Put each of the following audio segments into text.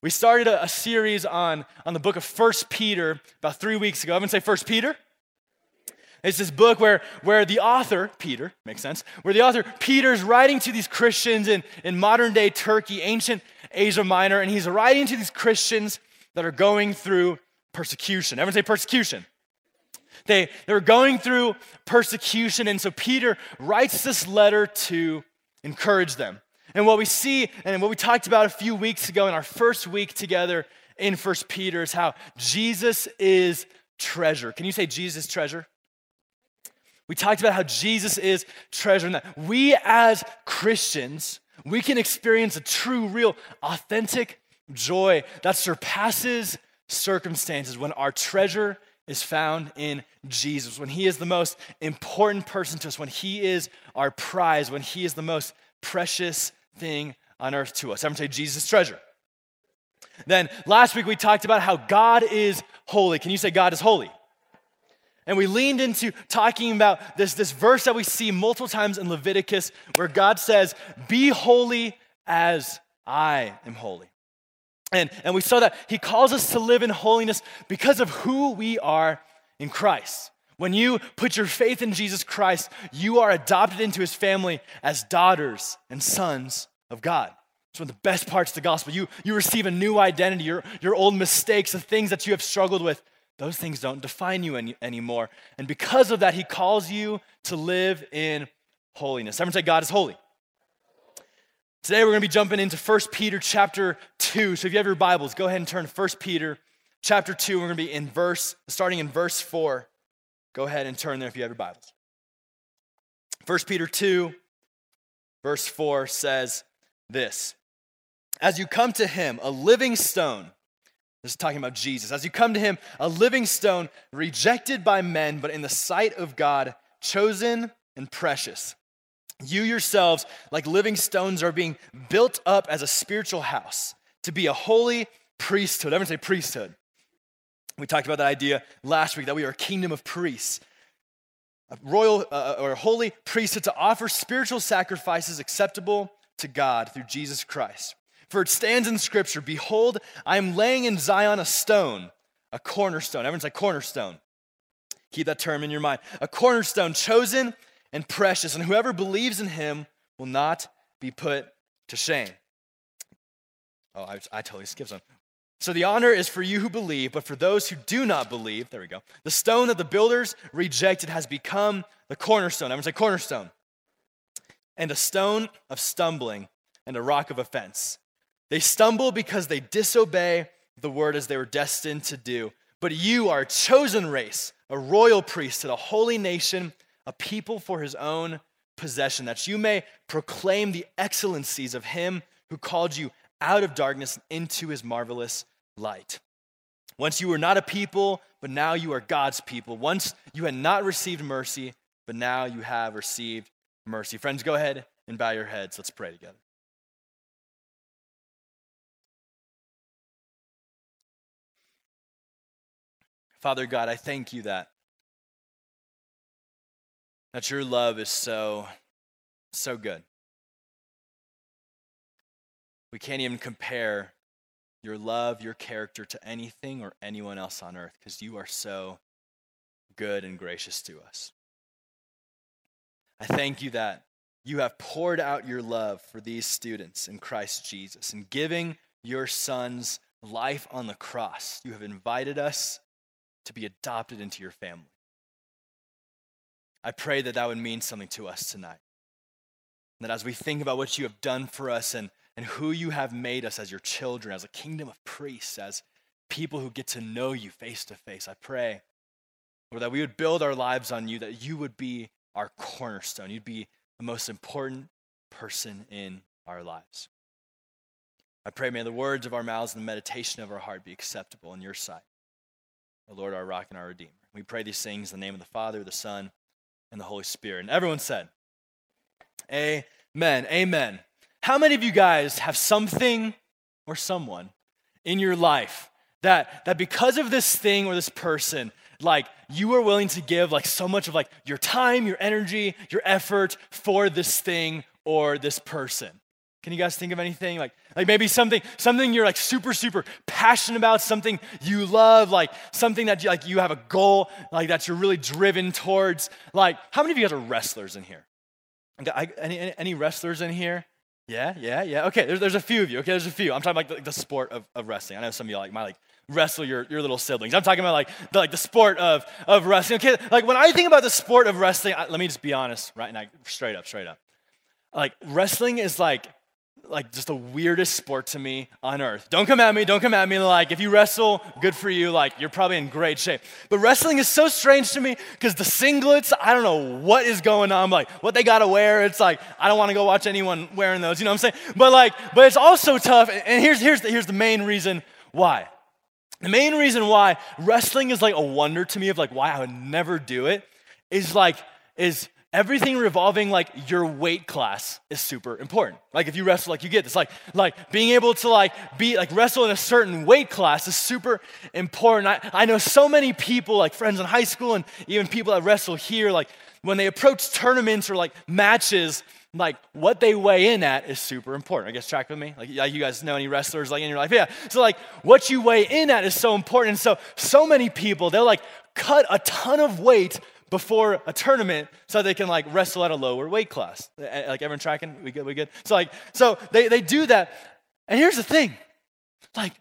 We started a, a, series on, on the book of First Peter about three weeks ago. Everyone say First Peter? It's this book where, where the author, Peter, makes sense, where the author, Peter's writing to these Christians in, in modern day Turkey, ancient Asia Minor, and he's writing to these Christians that are going through persecution. Everyone say persecution. They, they're going through persecution, and so Peter writes this letter to encourage them. And what we see, and what we talked about a few weeks ago in our first week together in First Peter, is how Jesus is treasure. Can you say Jesus treasure? We talked about how Jesus is treasure, and that we as Christians, we can experience a true, real, authentic joy that surpasses circumstances when our treasure is found in Jesus, when He is the most important person to us, when He is our prize, when He is the most precious thing on earth to us. Everyone say Jesus treasure. Then last week we talked about how God is holy. Can you say God is holy? And we leaned into talking about this, this verse that we see multiple times in Leviticus where God says, Be holy as I am holy. And, and we saw that He calls us to live in holiness because of who we are in Christ. When you put your faith in Jesus Christ, you are adopted into His family as daughters and sons of God. It's one of the best parts of the gospel. You, you receive a new identity. Your, your old mistakes, the things that you have struggled with, those things don't define you any, anymore. And because of that, he calls you to live in holiness. Everyone say, God is holy. Today we're going to be jumping into 1 Peter chapter 2. So if you have your Bibles, go ahead and turn to 1 Peter chapter 2. We're going to be in verse, starting in verse 4. Go ahead and turn there if you have your Bibles. 1 Peter 2, verse 4 says, this As you come to him, a living stone, this is talking about Jesus. As you come to him, a living stone, rejected by men, but in the sight of God, chosen and precious. You yourselves, like living stones, are being built up as a spiritual house to be a holy priesthood. Everyone say priesthood. We talked about that idea last week that we are a kingdom of priests, a royal uh, or a holy priesthood to offer spiritual sacrifices acceptable to God through Jesus Christ. For it stands in Scripture Behold, I am laying in Zion a stone, a cornerstone. Everyone's like cornerstone. Keep that term in your mind. A cornerstone chosen and precious, and whoever believes in him will not be put to shame. Oh, I, I totally skipped some. So the honor is for you who believe, but for those who do not believe, there we go. The stone that the builders rejected has become the cornerstone. Everyone say cornerstone and a stone of stumbling and a rock of offense. They stumble because they disobey the word as they were destined to do. But you are a chosen race, a royal priesthood, a holy nation, a people for his own possession, that you may proclaim the excellencies of him who called you out of darkness into his marvelous light. Once you were not a people, but now you are God's people. Once you had not received mercy, but now you have received mercy. Friends, go ahead and bow your heads. Let's pray together. Father God, I thank you that that your love is so so good. We can't even compare your love, your character to anything or anyone else on earth because you are so good and gracious to us. I thank you that you have poured out your love for these students in Christ Jesus and giving your son's life on the cross. You have invited us to be adopted into your family. I pray that that would mean something to us tonight. That as we think about what you have done for us and, and who you have made us as your children, as a kingdom of priests, as people who get to know you face to face, I pray, Lord, that we would build our lives on you, that you would be our cornerstone. You'd be the most important person in our lives. I pray, may the words of our mouths and the meditation of our heart be acceptable in your sight. O Lord, our rock and our redeemer. We pray these things in the name of the Father, the Son, and the Holy Spirit. And everyone said, Amen. Amen. How many of you guys have something or someone in your life that, that because of this thing or this person, like you are willing to give like so much of like your time, your energy, your effort for this thing or this person. Can you guys think of anything like like maybe something something you're like super super passionate about, something you love, like something that you, like you have a goal like that you're really driven towards. Like how many of you guys are wrestlers in here? I, any, any wrestlers in here? Yeah, yeah, yeah. Okay, there's, there's a few of you. Okay, there's a few. I'm talking about like the, the sport of, of wrestling. I know some of you like my like wrestle your, your little siblings. I'm talking about like the, like the sport of, of wrestling. Okay, like when I think about the sport of wrestling, I, let me just be honest right now, straight up, straight up. Like wrestling is like like just the weirdest sport to me on earth. Don't come at me, don't come at me. Like, if you wrestle, good for you. Like, you're probably in great shape. But wrestling is so strange to me because the singlets, I don't know what is going on. Like, what they gotta wear, it's like, I don't wanna go watch anyone wearing those, you know what I'm saying? But like, but it's also tough. And here's, here's, the, here's the main reason why. The main reason why wrestling is like a wonder to me of like why I would never do it is like, is everything revolving like your weight class is super important. Like if you wrestle, like you get this, like like being able to like be like wrestle in a certain weight class is super important. I, I know so many people, like friends in high school and even people that wrestle here, like when they approach tournaments or like matches, like what they weigh in at is super important. I guess track with me. Like yeah, you guys know any wrestlers like in your life? Yeah. So like what you weigh in at is so important. And so so many people, they'll like cut a ton of weight before a tournament so they can like wrestle at a lower weight class. Like everyone tracking? We good? We good? So like, so they, they do that. And here's the thing. Like,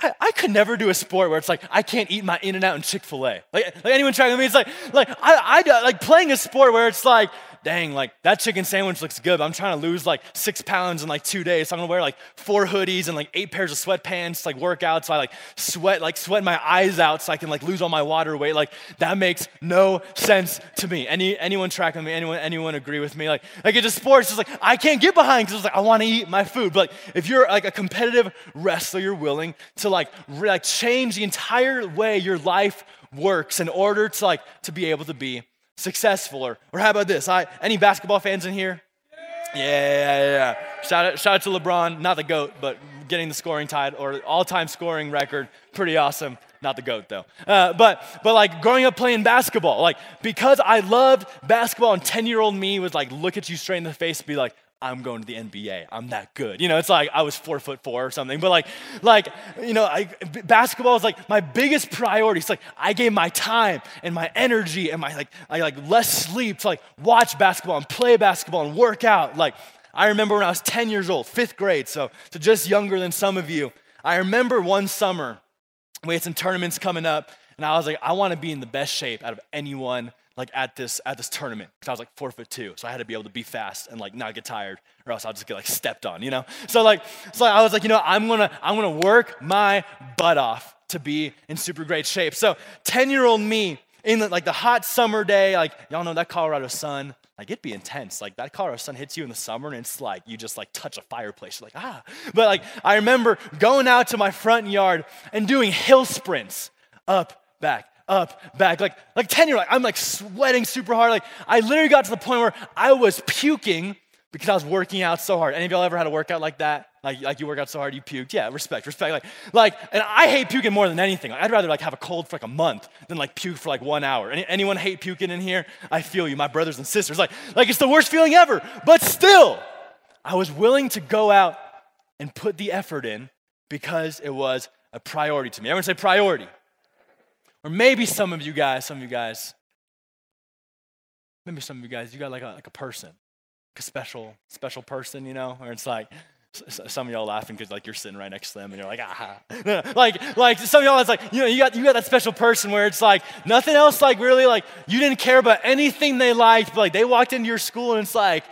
I, I could never do a sport where it's like I can't eat my In-N-Out and Chick-fil-A. Like, like anyone tracking me, it's like like I, I like playing a sport where it's like dang, like that chicken sandwich looks good, I'm trying to lose like six pounds in like two days. So I'm gonna wear like four hoodies and like eight pairs of sweatpants, like work out. So I like sweat, like sweat my eyes out so I can like lose all my water weight. Like that makes no sense to me. Any anyone tracking me? Anyone anyone agree with me? Like like it's just sports. It's like I can't get behind because it's like I want to eat my food. But like if you're like a competitive wrestler, you're willing to like re- like change the entire way your life works in order to like to be able to be successful. Or, or how about this? I, any basketball fans in here? Yeah, yeah, yeah. Shout out, shout out to LeBron, not the GOAT, but getting the scoring title or all time scoring record. Pretty awesome. Not the GOAT, though. Uh, but, but like growing up playing basketball, like because I loved basketball and 10 year old me would like look at you straight in the face and be like, I'm going to the NBA. I'm that good. You know, it's like I was four foot four or something. But like, like you know, I, basketball is like my biggest priority. It's like I gave my time and my energy and my like, I like less sleep to like watch basketball and play basketball and work out. Like I remember when I was 10 years old, fifth grade, so so just younger than some of you. I remember one summer we had some tournaments coming up, and I was like, I want to be in the best shape out of anyone like at this at this tournament because I was like four foot two, so I had to be able to be fast and like not get tired, or else I'll just get like stepped on, you know. So like, so I was like, you know, I'm gonna I'm gonna work my butt off to be in super great shape. So ten year old me in like the hot summer day, like y'all know that Colorado sun, like it'd be intense. Like that Colorado sun hits you in the summer and it's like you just like touch a fireplace. You're like, ah. But like I remember going out to my front yard and doing hill sprints up, back, up, back. Like, like 10 year old, I'm like sweating super hard. Like, I literally got to the point where I was puking because I was working out so hard. Any of y'all ever had a workout like that? Like, like you work out so hard, you puked? Yeah, respect, respect. Like, like, and I hate puking more than anything. I'd rather like have a cold for like a month than like puke for like one hour. Any, anyone hate puking in here? I feel you, my brothers and sisters. Like, like it's the worst feeling ever. But still, I was willing to go out and put the effort in because it was a priority to me. Everyone say priority. Or maybe some of you guys, some of you guys, maybe some of you guys, you got like a, like a person, like a special, special person, you know, where it's like, some of y'all laughing because like you're sitting right next to them and you're like ah. Like like some of y'all it's like you know you got you got that special person where it's like nothing else like really like you didn't care about anything they liked but like they walked into your school and it's like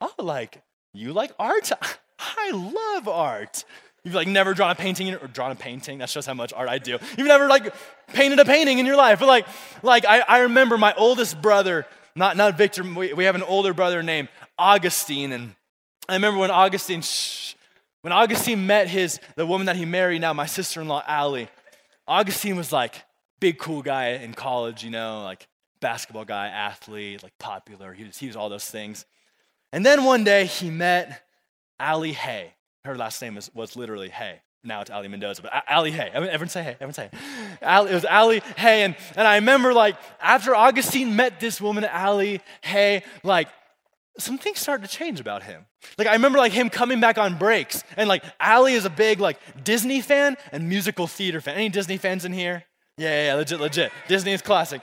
oh like you like art? I love art You've like never drawn a painting or drawn a painting. That shows how much art I do. You've never like painted a painting in your life. But like, like I, I remember my oldest brother, not, not Victor, we, we have an older brother named Augustine. And I remember when Augustine, shh, when Augustine met his, the woman that he married now, my sister-in-law, Allie, Augustine was like big cool guy in college, you know, like basketball guy, athlete, like popular. He was, he was all those things. And then one day he met Allie Hay her last name was, was literally Hay. Now it's Ali Mendoza, but Ali Hay. Everyone say Hay. Everyone say Hay. It was Ali Hay. And, and I remember, like, after Augustine met this woman, Ali Hay, like, some things started to change about him. Like I remember like him coming back on breaks, and like Ali is a big like Disney fan and musical theater fan. Any Disney fans in here? Yeah, yeah, yeah legit, legit. Disney is classic.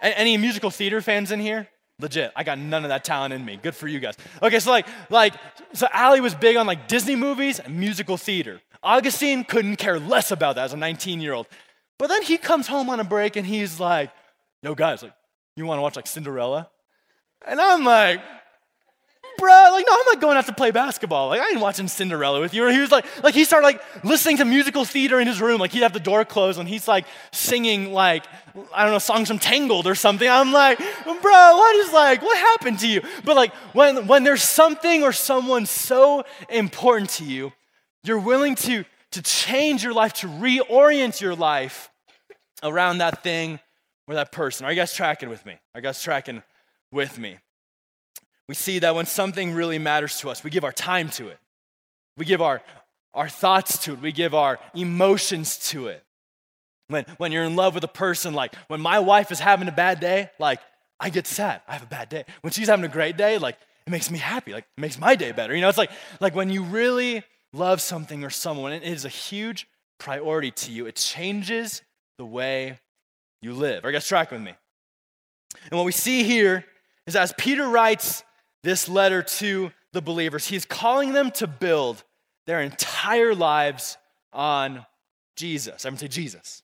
Any musical theater fans in here? Legit. I got none of that talent in me. Good for you guys. Okay, so like, like, so Allie was big on like Disney movies and musical theater. Augustine couldn't care less about that as a 19 year old. But then he comes home on a break and he's like, yo, guys, like, you want to watch like Cinderella? And I'm like, bruh, like, no, I'm not going out to play basketball. Like, I ain't watching Cinderella with you. Or he was like, like he started like listening to musical theater in his room. Like he'd have the door closed and he's like singing like, I don't know, songs from Tangled or something. I'm like, bro, what is like, what happened to you? But like when when there's something or someone so important to you, you're willing to to change your life, to reorient your life around that thing or that person. Are you guys tracking with me? Are you guys tracking with me? We see that when something really matters to us, we give our time to it. We give our, our thoughts to it. We give our emotions to it. When, when you're in love with a person, like when my wife is having a bad day, like I get sad. I have a bad day. When she's having a great day, like it makes me happy. Like it makes my day better. You know, it's like, like when you really love something or someone, it is a huge priority to you. It changes the way you live. Are you guys tracking with me? And what we see here is as Peter writes this letter to the believers. He's calling them to build their entire lives on Jesus. I'm going to say Jesus.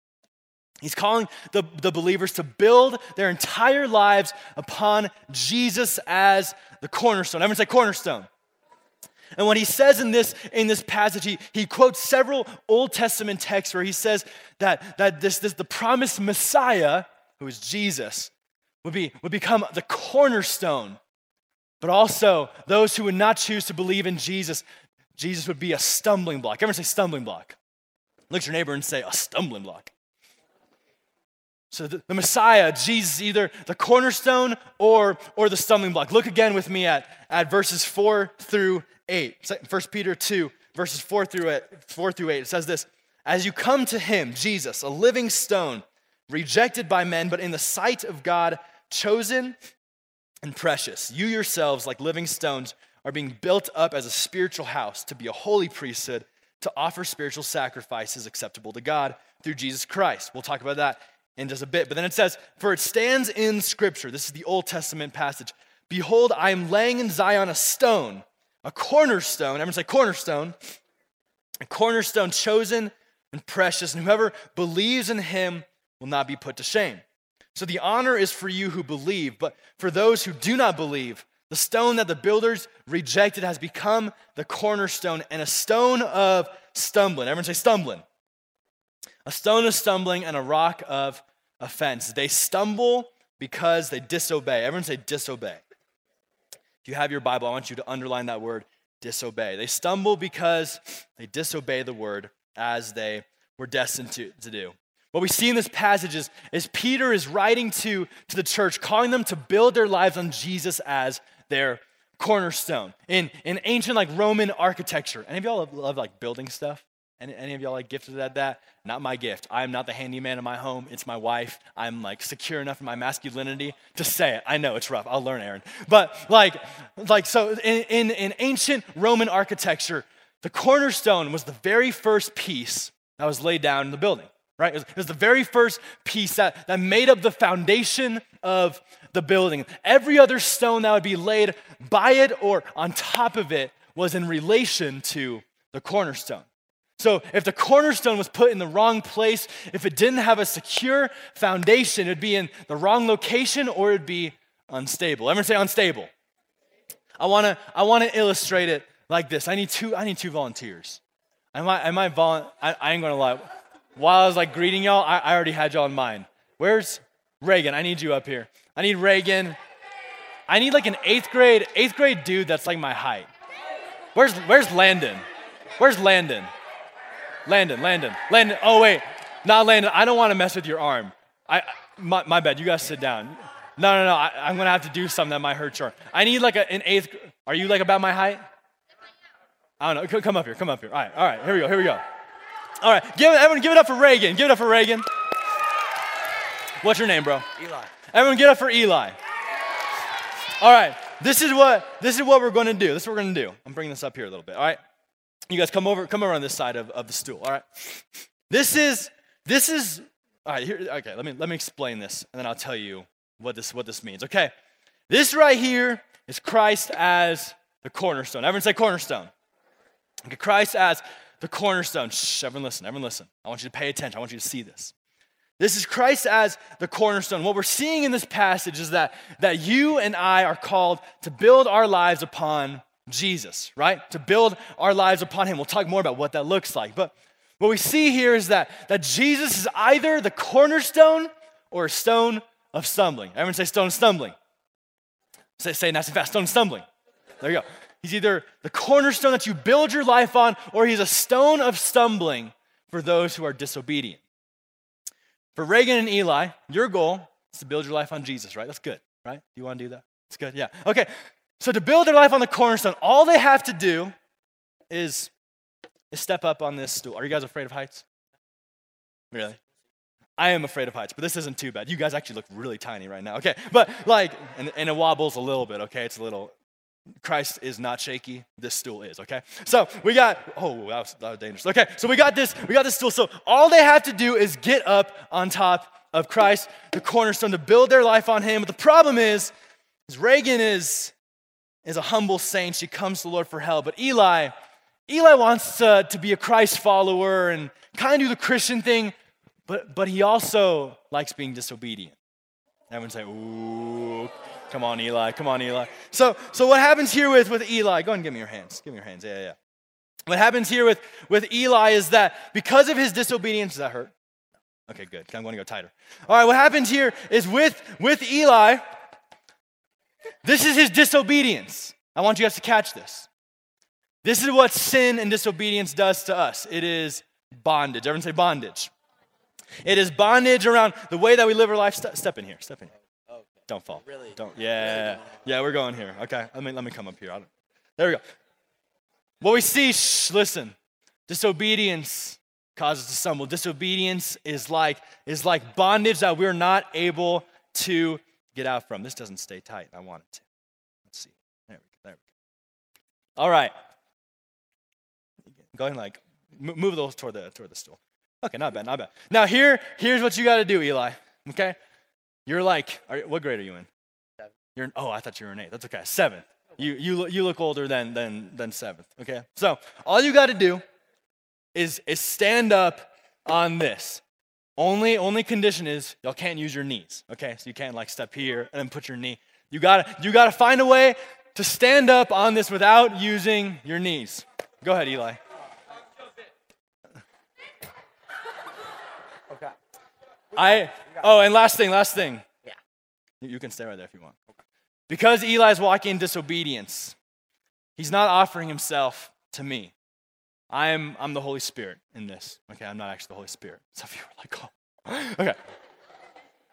He's calling the, the believers to build their entire lives upon Jesus as the cornerstone. I'm going to say cornerstone. And what he says in this, in this passage, he, he quotes several Old Testament texts where he says that, that this, this, the promised Messiah, who is Jesus, would, be, would become the cornerstone but also, those who would not choose to believe in Jesus, Jesus would be a stumbling block. Everyone say stumbling block. Look at your neighbor and say, a stumbling block. So the, the, Messiah, Jesus, either the cornerstone or, or the stumbling block. Look again with me at, at verses 4 through 8. 1 Peter 2, verses 4 through, 8, 4 through 8. It says this As you come to him, Jesus, a living stone, rejected by men, but in the sight of God, chosen and precious. You yourselves, like living stones, are being built up as a spiritual house to be a holy priesthood, to offer spiritual sacrifices acceptable to God through Jesus Christ. We'll talk about that in just a bit. But then it says, For it stands in Scripture, this is the Old Testament passage Behold, I am laying in Zion a stone, a cornerstone. Everyone say cornerstone. A cornerstone chosen and precious, and whoever believes in him will not be put to shame. So the honor is for you who believe, but for those who do not believe, the stone that the builders rejected has become the cornerstone and a stone of stumbling. Everyone say stumbling. A stone of stumbling and a rock of offense. They stumble because they disobey. Everyone say disobey. If you have your Bible, I want you to underline that word disobey. They stumble because they disobey the word as they were destined to, to do. What we see in this passage is, is Peter is writing to, to the church, calling them to build their lives on Jesus as their cornerstone. In, in ancient like Roman architecture, any of y'all love, love like building stuff? Any, any of y'all like gifted at that? Not my gift. I'm not the handyman in my home. It's my wife. I'm like secure enough in my masculinity to say it. I know it's rough. I'll learn, Aaron. But like, like so in, in, in ancient Roman architecture, the cornerstone was the very first piece that was laid down in the building right? It was, it was, the very first piece that, that made up the foundation of the building. Every other stone that would be laid by it or on top of it was in relation to the cornerstone. So if the cornerstone was put in the wrong place, if it didn't have a secure foundation, it'd be in the wrong location or it'd be unstable. Everyone say unstable. I wanna, I wanna illustrate it like this. I need two, I need two volunteers. I might, I might I, I ain't gonna lie while I was like greeting y'all, I, I already had y'all in mind. Where's Reagan? I need you up here. I need Reagan. I need like an eighth grade, eighth grade dude that's like my height. Where's where's Landon? Where's Landon? Landon, Landon, Landon. Oh wait, not Landon. I don't want to mess with your arm. I my, my bad. You guys sit down. No, no, no. I, am gonna have to do something that might hurt your. I need like a, an eighth. Are you like about my height? I don't know. Come up here. Come up here. All right. All right. Here we go. Here we go. All right, give everyone give it up for Reagan. Give it up for Reagan. What's your name, bro? Eli. Everyone get up for Eli. All right. this is what this is what we're going to do. This is what we're going to do. I'm bringing this up here a little bit. All right, you guys come over, come over on this side of, of the stool. All right, this is this is all right. Here, okay, let me let me explain this, and then I'll tell you what this what this means. Okay, this right here is Christ as the cornerstone. Everyone say cornerstone. Okay, Christ as the cornerstone. Shh, everyone listen. Everyone listen. I want you to pay attention. I want you to see this. This is Christ as the cornerstone. What we're seeing in this passage is that, that you and I are called to build our lives upon Jesus, right? To build our lives upon Him. We'll talk more about what that looks like. But what we see here is that, that Jesus is either the cornerstone or a stone of stumbling. Everyone say stone stumbling. Say, say nice and fast, stone stumbling. There you go. He's either the cornerstone that you build your life on, or he's a stone of stumbling for those who are disobedient. For Reagan and Eli, your goal is to build your life on Jesus, right? That's good, right? Do you want to do that? It's good, yeah. Okay, so to build their life on the cornerstone, all they have to do is, is step up on this stool. Are you guys afraid of heights? Really? I am afraid of heights, but this isn't too bad. You guys actually look really tiny right now. Okay, but like, and, and it wobbles a little bit, okay? It's a little, Christ is not shaky. This stool is, okay? So we got, oh, that was, that was dangerous. Okay, so we got this, we got this stool. So all they have to do is get up on top of Christ, the cornerstone, to build their life on him. But the problem is, is Reagan is, is a humble saint. She comes to the Lord for help. But Eli, Eli wants to, to be a Christ follower and kind of do the Christian thing, but, but he also likes being disobedient. Everyone's like, ooh, Come on, Eli. Come on, Eli. So, so what happens here with, with Eli? Go ahead and give me your hands. Give me your hands. Yeah, yeah. What happens here with, with Eli is that because of his disobedience, does that hurt? Okay, good. I'm going to go tighter. All right, what happens here is with, with Eli, this is his disobedience. I want you guys to catch this. This is what sin and disobedience does to us it is bondage. Everyone say bondage. It is bondage around the way that we live our life. Step in here. Step in here. Don't fall. Really? Don't. Yeah. Really yeah, we're going here. Okay. Let me let me come up here. there we go. What we see, shh, listen. Disobedience causes to stumble. Disobedience is like is like bondage that we're not able to get out from. This doesn't stay tight. I want it to. Let's see. There we go. There we go. All right. Go ahead and like move those toward the toward the stool. Okay, not bad, not bad. Now here, here's what you got to do, Eli. Okay, you're like, are, what grade are you in? Seven. You're, oh, I thought you were in eight. That's okay. Seventh. You, you, you look older than, than, than seventh, okay? So all you got to do is, is stand up on this. Only, only condition is y'all can't use your knees, okay? So you can't like step here and then put your knee. You gotta, you gotta find a way to stand up on this without using your knees. Go ahead, Eli. I oh, and last thing, last thing. Yeah. You can stay right there if you want. Because Eli's walking in disobedience, he's not offering himself to me. I am I'm the Holy Spirit in this. Okay, I'm not actually the Holy Spirit. Some of you are like, oh. Okay.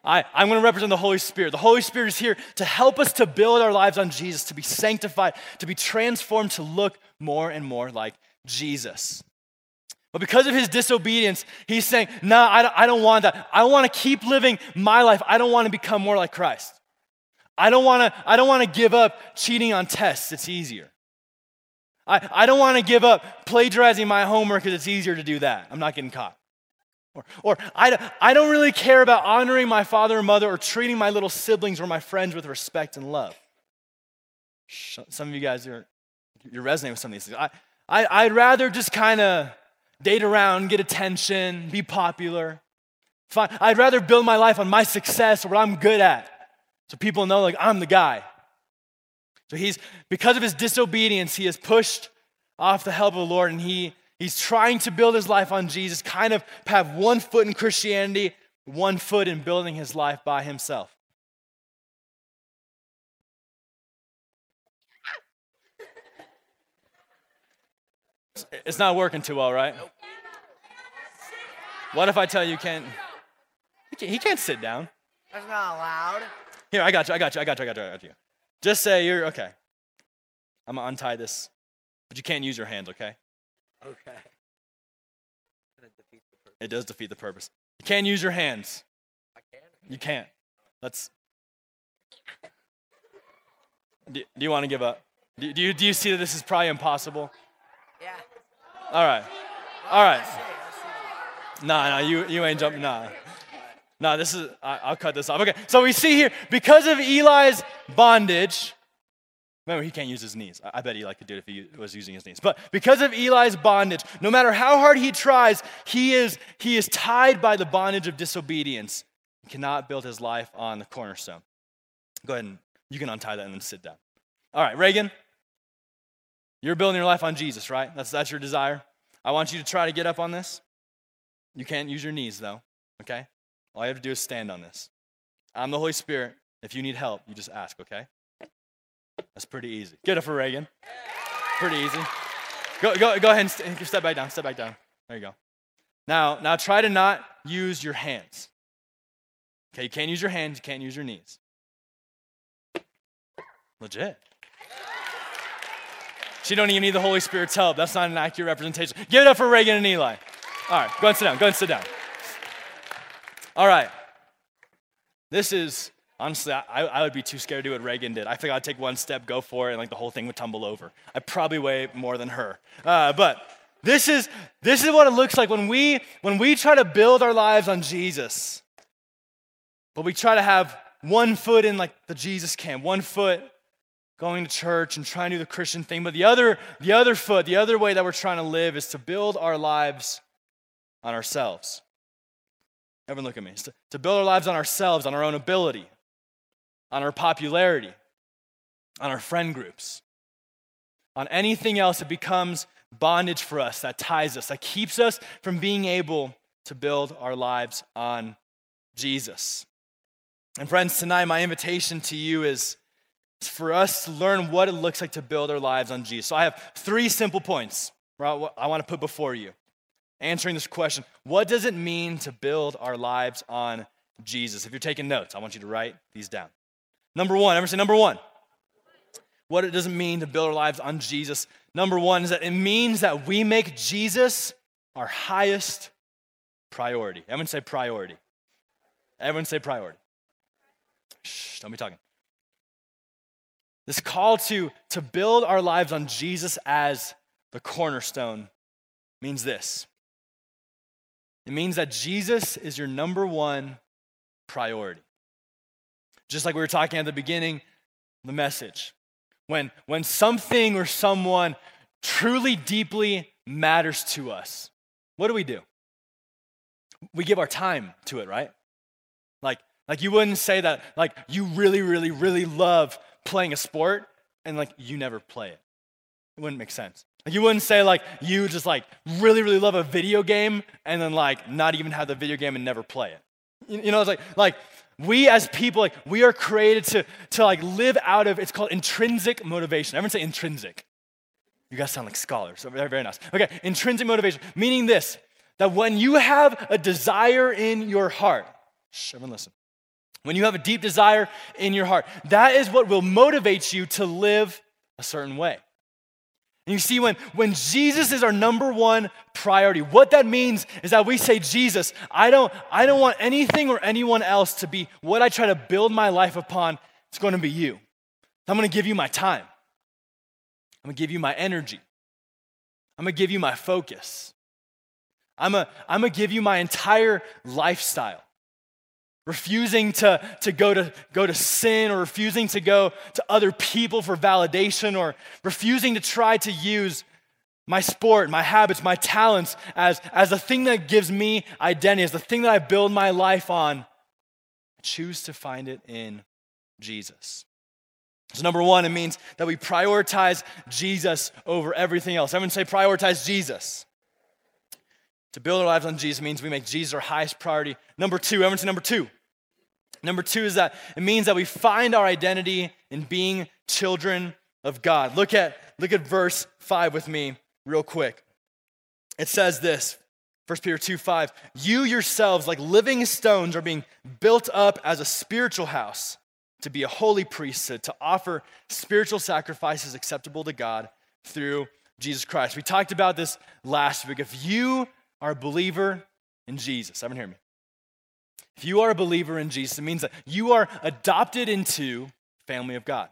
I, I'm going to represent the Holy Spirit. The Holy Spirit is here to help us to build our lives on Jesus, to be sanctified, to be transformed, to look more and more like Jesus. But because of his disobedience, he's saying, No, I, don't, I don't want that. I want to keep living my life. I don't want to become more like Christ. I don't want to, I don't want to give up cheating on tests. It's easier. I, I don't want to give up plagiarizing my homework because it's easier to do that. I'm not getting caught. Or, or I, I don't really care about honoring my father and mother or treating my little siblings or my friends with respect and love. Some of you guys are you're resonating with some of these things. I, I, I'd rather just kind of date around, get attention, be popular. Fine. I'd rather build my life on my success or what I'm good at. So people know, like, I'm the guy. So he's, because of his disobedience, he is pushed off the help of the Lord and he, he's trying to build his life on Jesus, kind of have one foot in Christianity, one foot in building his life by himself. It's not working too well, right? What if I tell you you can't? He can't, he can't sit down. That's not allowed. Here, I got you. I got you. I got you. I got you. I got you. Just say you're okay. I'm gonna untie this, but you can't use your hands. Okay. Okay. It does defeat the purpose. You can't use your hands. I can. You can't. Let's. Do, do you want to give up? Do, do, you, do you see that this is probably impossible? Yeah. All right. All right. Nah, nah, you, you ain't jumping. Nah. Nah, this is, I, I'll cut this off. Okay, so we see here, because of Eli's bondage, remember, he can't use his knees. I, I bet Eli could do it if he was using his knees. But because of Eli's bondage, no matter how hard he tries, he is, he is tied by the bondage of disobedience. He cannot build his life on the cornerstone. Go ahead and you can untie that and then sit down. All right, Reagan, you're building your life on Jesus, right? That's, that's your desire. I want you to try to get up on this. You can't use your knees, though, okay? All you have to do is stand on this. I'm the Holy Spirit. If you need help, you just ask, okay? That's pretty easy. Get up for Reagan. Pretty easy. Go, go, go ahead and st- step back down. Step back down. There you go. Now, now try to not use your hands. Okay, you can't use your hands, you can't use your knees. Legit. She don't even need the Holy Spirit's help. That's not an accurate representation. Give it up for Reagan and Eli. All right, go and sit down. Go and sit down. All right. This is honestly, I, I would be too scared to do what Reagan did. I think I'd take one step, go for it, and like the whole thing would tumble over. I probably weigh more than her. Uh, but this is this is what it looks like when we when we try to build our lives on Jesus. But we try to have one foot in like the Jesus camp, one foot going to church and trying to do the Christian thing, but the other the other foot, the other way that we're trying to live is to build our lives on ourselves. Everyone look at me. To, to build our lives on ourselves, on our own ability, on our popularity, on our friend groups, on anything else that becomes bondage for us, that ties us, that keeps us from being able to build our lives on Jesus. And friends, tonight my invitation to you is for us to learn what it looks like to build our lives on Jesus. So I have three simple points I want to put before you. Answering this question What does it mean to build our lives on Jesus? If you're taking notes, I want you to write these down. Number one, everyone say number one. What it doesn't mean to build our lives on Jesus. Number one is that it means that we make Jesus our highest priority. Everyone say priority. Everyone say priority. Shh, don't be talking. This call to, to build our lives on Jesus as the cornerstone means this it means that Jesus is your number one priority. Just like we were talking at the beginning, the message. When, when something or someone truly deeply matters to us, what do we do? We give our time to it, right? Like, like you wouldn't say that, like, you really, really, really love playing a sport and like you never play it. It wouldn't make sense. Like you wouldn't say like you just like really, really love a video game and then like not even have the video game and never play it. You, know, it's like like we as people, like we are created to to like live out of it's called intrinsic motivation. Everyone say intrinsic. You guys sound like scholars. So very, very nice. Okay, intrinsic motivation, meaning this that when you have a desire in your heart, shh, everyone listen. When you have a deep desire in your heart, that is what will motivate you to live a certain way. And you see, when, when Jesus is our number one priority, what that means is that we say, Jesus, I don't, I don't want anything or anyone else to be what I try to build my life upon. It's going to be you. I'm going to give you my time. I'm going to give you my energy. I'm going to give you my focus. I'm going I'm to give you my entire lifestyle refusing to, to, go to go to sin or refusing to go to other people for validation or refusing to try to use my sport, my habits, my talents as, as the thing that gives me identity, as the thing that I build my life on. I choose to find it in Jesus. So, number one, it means that we prioritize Jesus over everything else. Everyone say, prioritize Jesus. To build our lives on Jesus means we make Jesus our highest priority. Number two, everyone say number two. Number two is that it means that we find our identity in being children of God. Look at, look at verse 5 with me, real quick. It says this 1 Peter 2 5. You yourselves, like living stones, are being built up as a spiritual house to be a holy priesthood, to offer spiritual sacrifices acceptable to God through Jesus Christ. We talked about this last week. If you are a believer in Jesus. Everyone hear me. If you are a believer in Jesus, it means that you are adopted into family of God.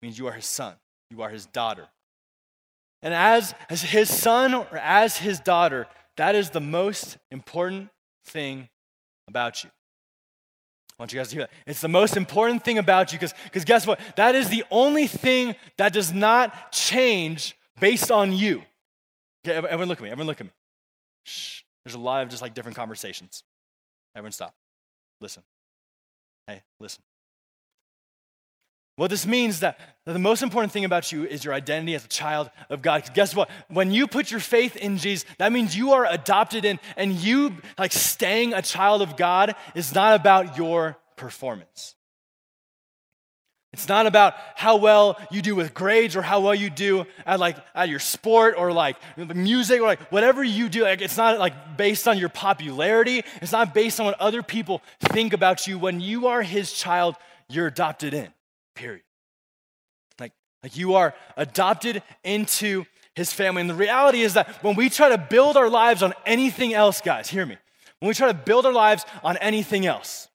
It means you are his son, you are his daughter. And as, as his son or as his daughter, that is the most important thing about you. I want you guys to hear that. It's the most important thing about you because guess what? That is the only thing that does not change based on you. Okay, everyone look at me. Everyone look at me. Shh. There's a lot of just like different conversations. Everyone stop. Listen. Hey, listen. What this means that, that the most important thing about you is your identity as a child of God. Guess what? When you put your faith in Jesus, that means you are adopted in, and you like staying a child of God is not about your performance. It's not about how well you do with grades or how well you do at like at your sport or like music or like whatever you do. Like it's not like based on your popularity. It's not based on what other people think about you. When you are his child, you're adopted in period. Like, like you are adopted into his family. And the reality is that when we try to build our lives on anything else, guys, hear me. When we try to build our lives on anything else,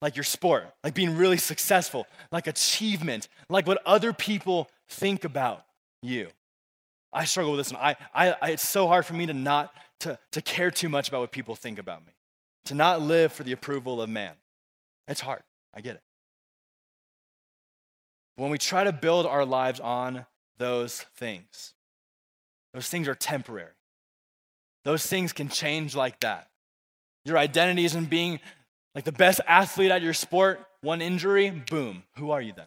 like your sport, like being really successful, like achievement, like what other people think about you. I struggle with this one. I, I, I, it's so hard for me to not to, to care too much about what people think about me, to not live for the approval of man. It's hard. I get it. When we try to build our lives on those things, those things are temporary. Those things can change like that. Your identity isn't being like the best athlete at your sport, one injury, boom, who are you then?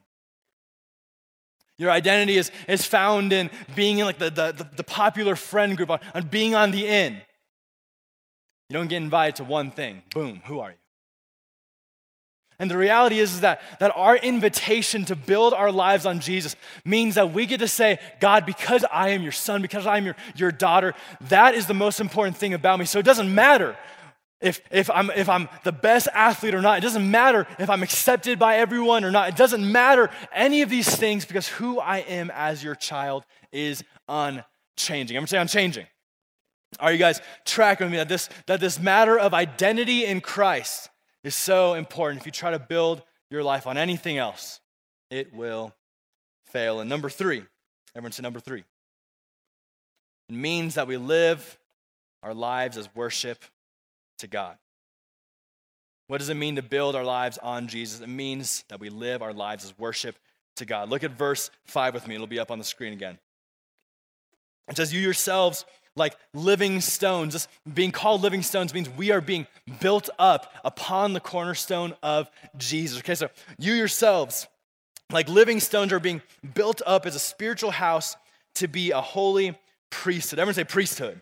Your identity is, is found in being in like the, the, the popular friend group, on, on being on the in. You don't get invited to one thing, boom, who are you? And the reality is, is that, that our invitation to build our lives on Jesus means that we get to say, God, because I am your son, because I am your, your daughter, that is the most important thing about me. So it doesn't matter if, if, I'm, if I'm the best athlete or not. It doesn't matter if I'm accepted by everyone or not. It doesn't matter any of these things because who I am as your child is unchanging. I'm gonna say unchanging. Are you guys tracking with me that this, that this matter of identity in Christ is so important. If you try to build your life on anything else, it will fail. And number three, everyone say number three. It means that we live our lives as worship to God. What does it mean to build our lives on Jesus? It means that we live our lives as worship to God. Look at verse 5 with me. It'll be up on the screen again. It says, You yourselves like living stones. This being called living stones means we are being built up upon the cornerstone of Jesus. Okay, so you yourselves, like living stones, are being built up as a spiritual house to be a holy priesthood. Everyone say priesthood.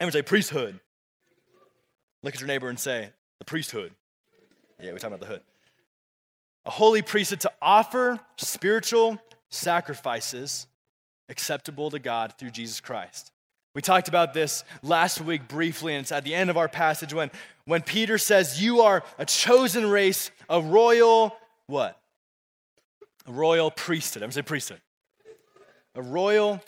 Everyone say priesthood. Look at your neighbor and say, the priesthood. Yeah, we're talking about the hood. A holy priesthood to offer spiritual sacrifices acceptable to God through Jesus Christ. We talked about this last week briefly, and it's at the end of our passage when, when Peter says, You are a chosen race, a royal what? A royal priesthood. I'm say priesthood. A royal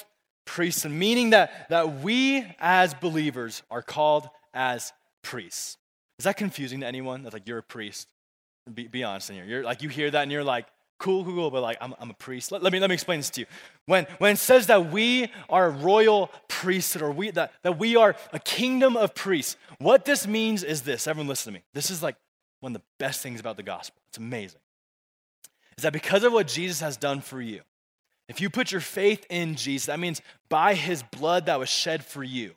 priesthood, meaning that, that we as believers are called as priests. Is that confusing to anyone? That's like you're a priest? Be, be honest in here. You're like you hear that and you're like, cool, cool, cool, but like, I'm, I'm a priest. Let, let, me, let me explain this to you. When, when it says that we are a royal priesthood or we, that, that we are a kingdom of priests, what this means is this. Everyone listen to me. This is like one of the best things about the gospel. It's amazing. Is that because of what Jesus has done for you, if you put your faith in Jesus, that means by his blood that was shed for you.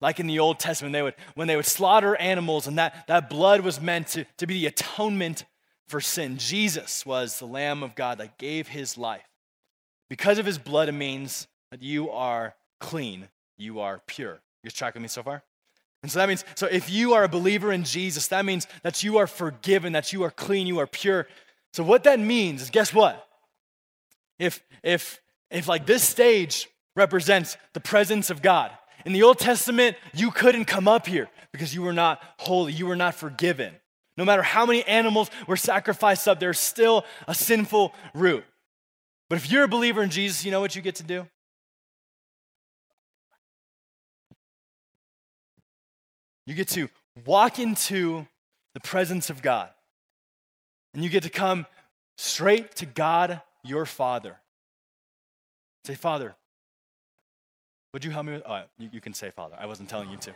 Like in the Old Testament, they would, when they would slaughter animals, and that, that blood was meant to, to be the atonement for sin. Jesus was the Lamb of God that gave his life. Because of his blood, it means that you are clean, you are pure. You guys tracking me so far? And so that means, so if you are a believer in Jesus, that means that you are forgiven, that you are clean, you are pure. So what that means is guess what? If if if like this stage represents the presence of God. In the Old Testament, you couldn't come up here because you were not holy, you were not forgiven. No matter how many animals were sacrificed up, there's still a sinful root. But if you're a believer in Jesus, you know what you get to do? You get to walk into the presence of God. And you get to come straight to God your Father. Say, Father, would you help me with? You, you can say, Father. I wasn't telling you to.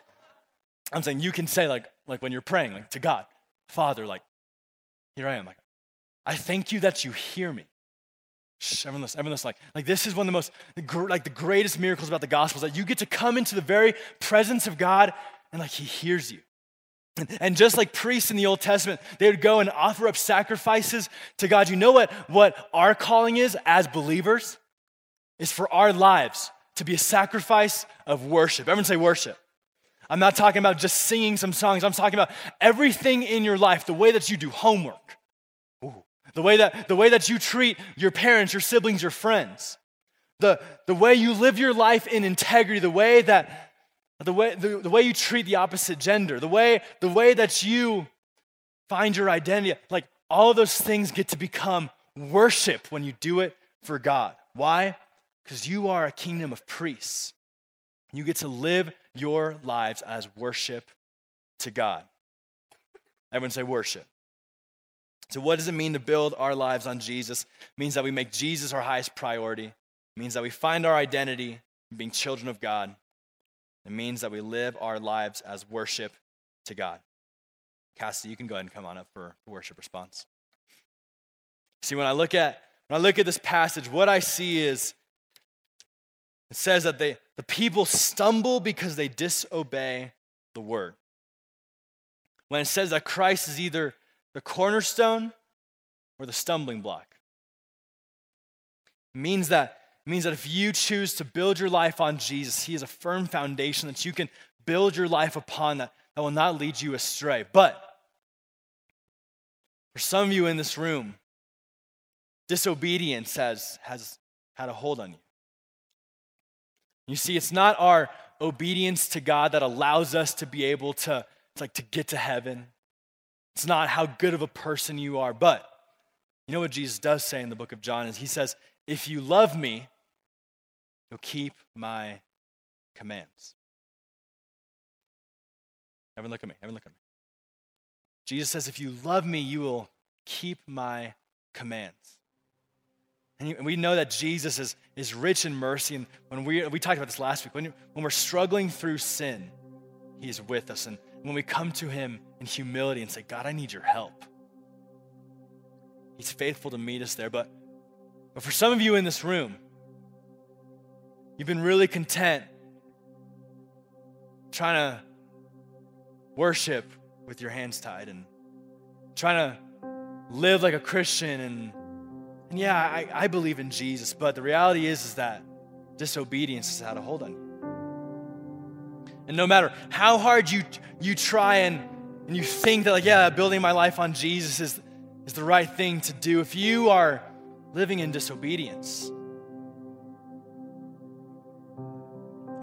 I'm saying you can say, like, like when you're praying, like to God, Father, like, here I am. Like, I thank you that you hear me. Shh, everyone listen, everyone listen. Like, like this is one of the most, like the greatest miracles about the gospel is that you get to come into the very presence of God and like he hears you. And just like priests in the Old Testament, they would go and offer up sacrifices to God. You know what, what our calling is as believers? Is for our lives to be a sacrifice of worship. Everyone say worship. I'm not talking about just singing some songs. I'm talking about everything in your life, the way that you do homework, Ooh. the way that, the way that you treat your parents, your siblings, your friends, the, the way you live your life in integrity, the way that the way, the, the way you treat the opposite gender, the way, the way that you find your identity, like all those things get to become worship when you do it for God. Why? Because you are a kingdom of priests. You get to live your lives as worship to God. Everyone say worship. So, what does it mean to build our lives on Jesus? It means that we make Jesus our highest priority. It means that we find our identity in being children of God. It means that we live our lives as worship to God. Cassie, you can go ahead and come on up for worship response. See, when I look at when I look at this passage, what I see is it says that they, the people stumble because they disobey the word. When it says that Christ is either the cornerstone or the stumbling block, it means that it means that if you choose to build your life on Jesus, He is a firm foundation that you can build your life upon that, that will not lead you astray. But for some of you in this room, disobedience has, has had a hold on you. You see, it's not our obedience to God that allows us to be able to, it's like, to get to heaven. It's not how good of a person you are. But you know what Jesus does say in the book of John is he says, if you love me, You'll keep my commands. Everyone look at me. Everyone look at me. Jesus says, if you love me, you will keep my commands. And we know that Jesus is, is rich in mercy. And when we, we talked about this last week, when, when we're struggling through sin, he is with us. And when we come to him in humility and say, God, I need your help, he's faithful to meet us there. But, but for some of you in this room, You've been really content trying to worship with your hands tied and trying to live like a Christian. And, and yeah, I, I believe in Jesus, but the reality is, is that disobedience has had a hold on you. And no matter how hard you, you try and, and you think that, like, yeah, building my life on Jesus is, is the right thing to do, if you are living in disobedience,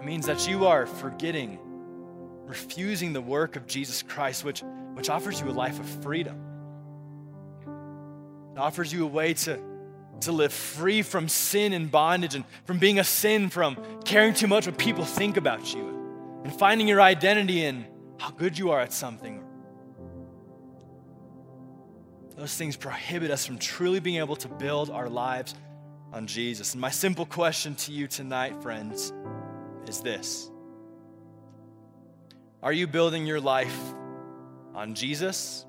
It means that you are forgetting, refusing the work of Jesus Christ, which, which offers you a life of freedom. It offers you a way to, to live free from sin and bondage and from being a sin, from caring too much what people think about you, and finding your identity in how good you are at something. Those things prohibit us from truly being able to build our lives on Jesus. And my simple question to you tonight, friends, is this Are you building your life on Jesus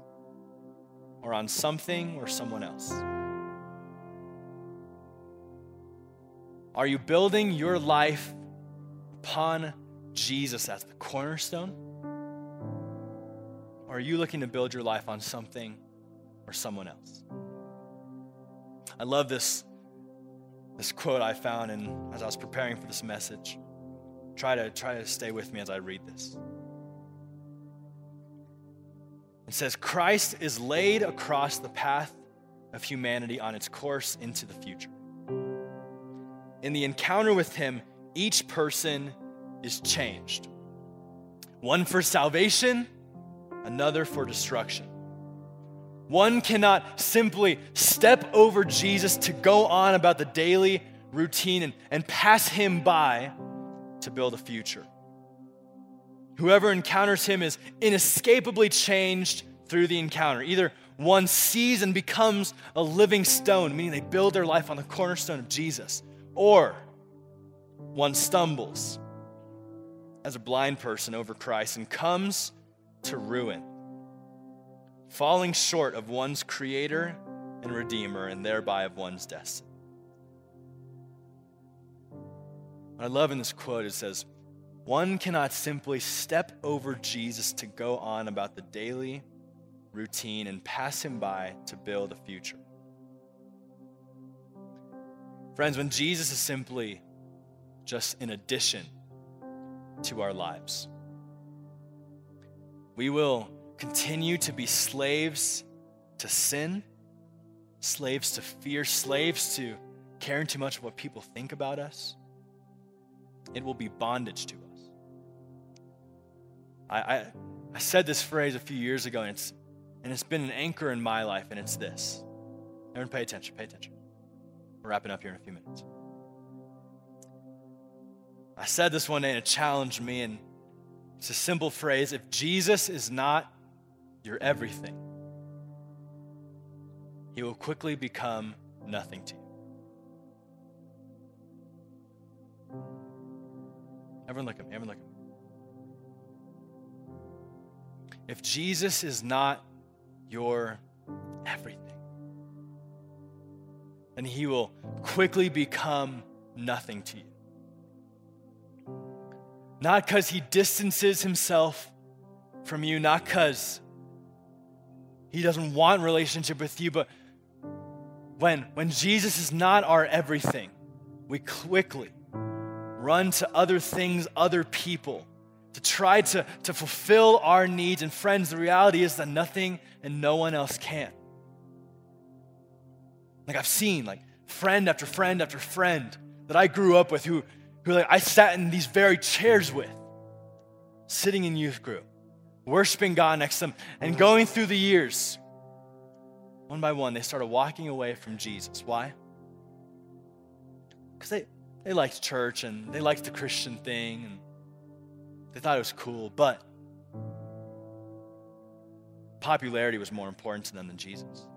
or on something or someone else? Are you building your life upon Jesus as the cornerstone? Or are you looking to build your life on something or someone else? I love this, this quote I found in, as I was preparing for this message. Try to try to stay with me as I read this. It says Christ is laid across the path of humanity on its course into the future. In the encounter with him, each person is changed. One for salvation, another for destruction. One cannot simply step over Jesus to go on about the daily routine and, and pass him by to build a future. Whoever encounters him is inescapably changed through the encounter. Either one sees and becomes a living stone, meaning they build their life on the cornerstone of Jesus, or one stumbles as a blind person over Christ and comes to ruin, falling short of one's creator and redeemer and thereby of one's destiny. What I love in this quote, it says, one cannot simply step over Jesus to go on about the daily routine and pass him by to build a future. Friends, when Jesus is simply just an addition to our lives, we will continue to be slaves to sin, slaves to fear, slaves to caring too much what people think about us. It will be bondage to us. I, I, I said this phrase a few years ago, and it's, and it's been an anchor in my life, and it's this. Everyone, pay attention, pay attention. Wrapping up here in a few minutes. I said this one day, and it challenged me, and it's a simple phrase if Jesus is not your everything, he will quickly become nothing to you. Everyone look at me. Everyone look at me. If Jesus is not your everything, then he will quickly become nothing to you. Not because he distances himself from you, not because he doesn't want relationship with you, but when, when Jesus is not our everything, we quickly run to other things, other people, to try to, to fulfill our needs. And friends, the reality is that nothing and no one else can. Like I've seen, like friend after friend after friend that I grew up with who, who like I sat in these very chairs with, sitting in youth group, worshiping God next to them, and going through the years, one by one, they started walking away from Jesus. Why? Because they, they liked church and they liked the Christian thing and they thought it was cool, but popularity was more important to them than Jesus.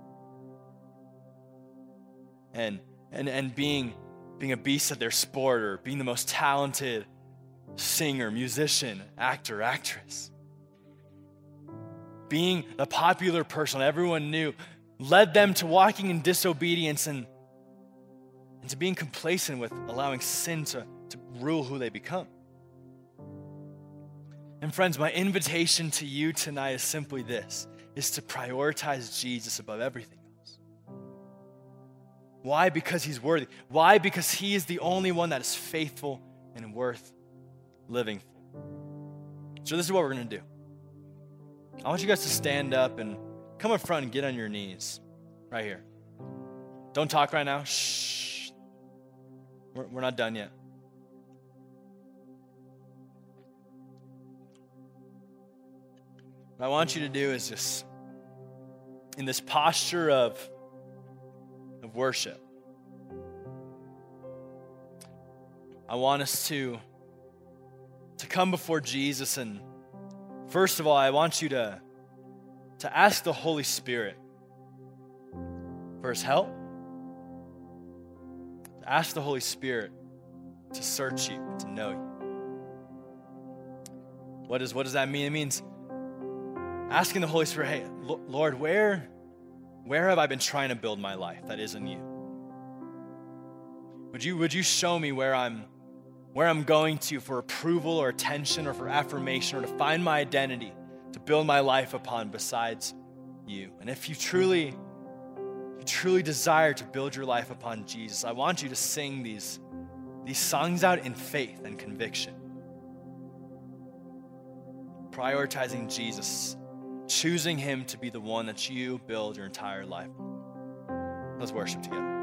And and and being being a beast at their sport or being the most talented singer, musician, actor, actress. Being the popular person everyone knew led them to walking in disobedience and, and to being complacent with allowing sin to, to rule who they become. And friends, my invitation to you tonight is simply this is to prioritize Jesus above everything. Why? Because he's worthy. Why? Because he is the only one that is faithful and worth living for. So this is what we're going to do. I want you guys to stand up and come up front and get on your knees right here. Don't talk right now. Shh. We're, we're not done yet. What I want you to do is just, in this posture of, of worship, I want us to, to come before Jesus. And first of all, I want you to, to ask the Holy Spirit for his help. Ask the Holy Spirit to search you, to know you. What, is, what does that mean? It means asking the Holy Spirit, hey, Lord, where, where have I been trying to build my life that isn't you? Would you, would you show me where I'm, where I'm going to for approval or attention or for affirmation or to find my identity, to build my life upon besides you? And if you truly, you truly desire to build your life upon Jesus, I want you to sing these, these songs out in faith and conviction. Prioritizing Jesus choosing Him to be the one that you build your entire life. Let's worship together.